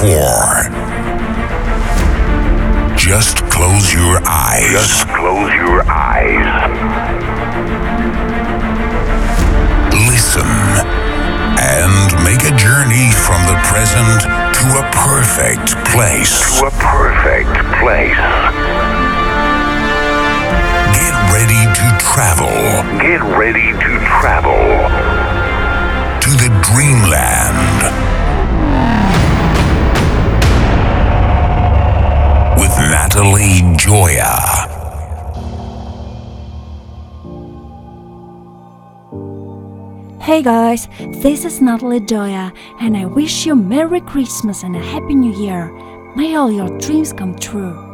before. Just close your eyes. Just close your eyes. Listen and make a journey from the present to a perfect place. To a perfect place. Get ready to travel Get ready to travel to the dreamland Natalie Gioia. Hey guys, this is Natalie Gioia, and I wish you Merry Christmas and a Happy New Year. May all your dreams come true.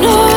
Don't know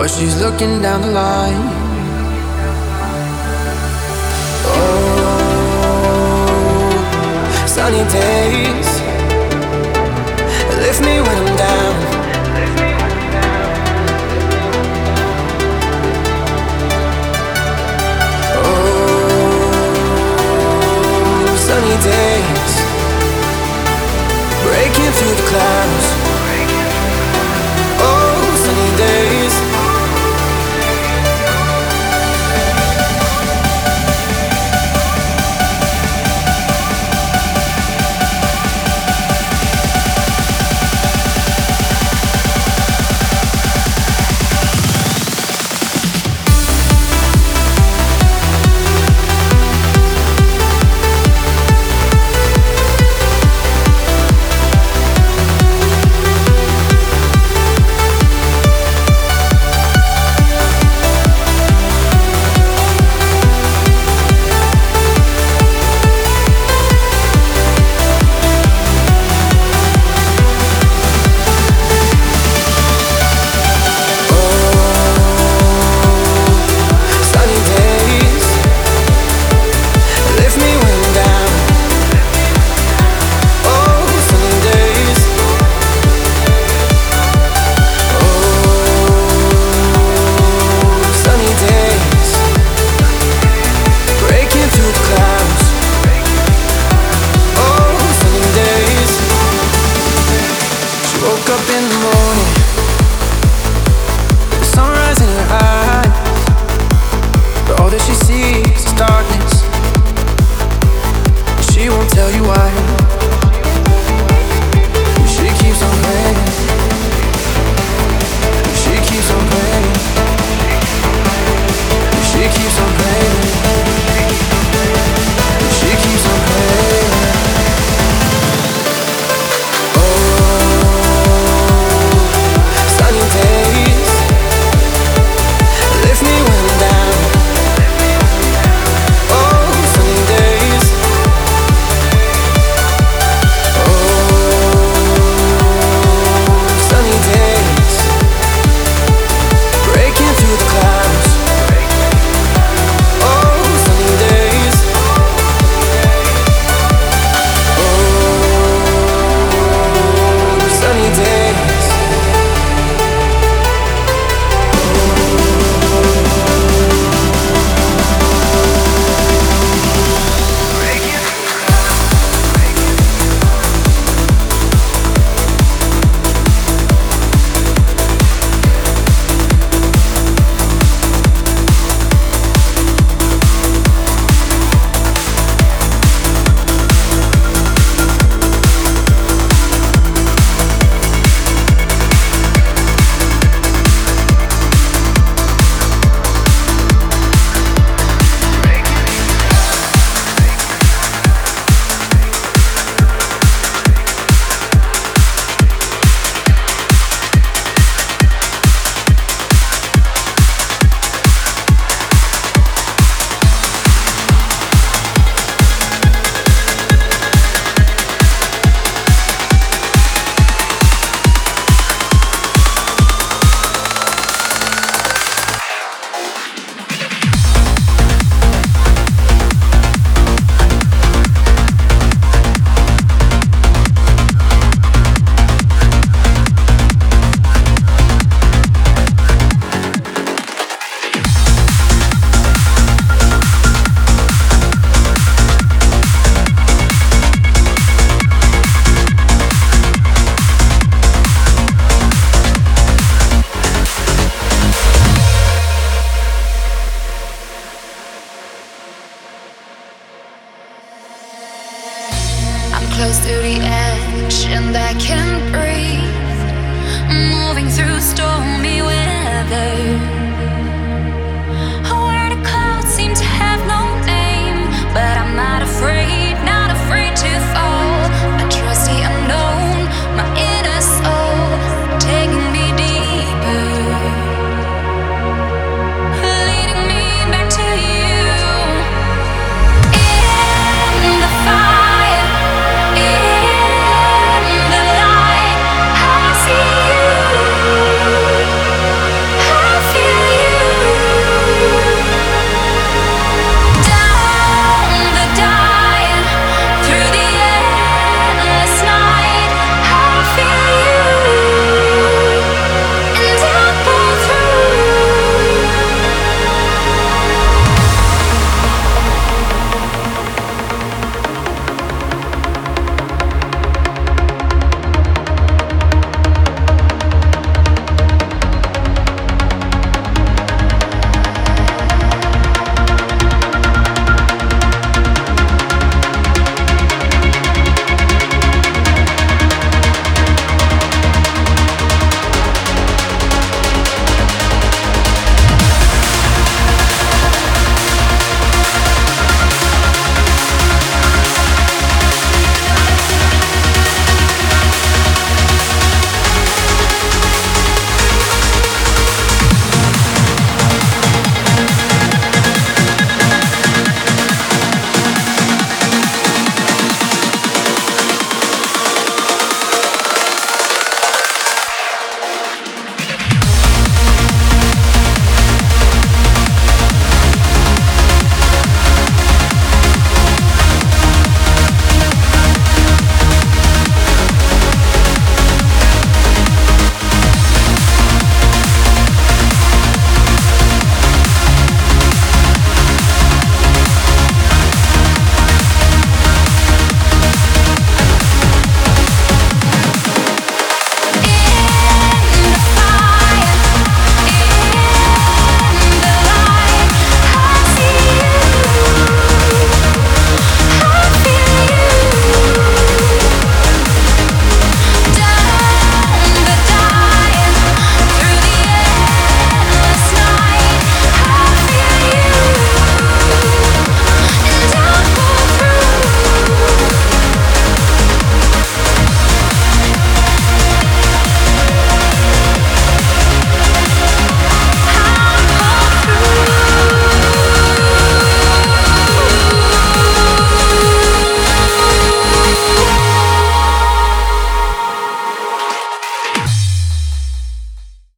but she's looking down the line. Oh, sunny days, lift me when I'm down. Oh, sunny days, breaking through the clouds. tell you why.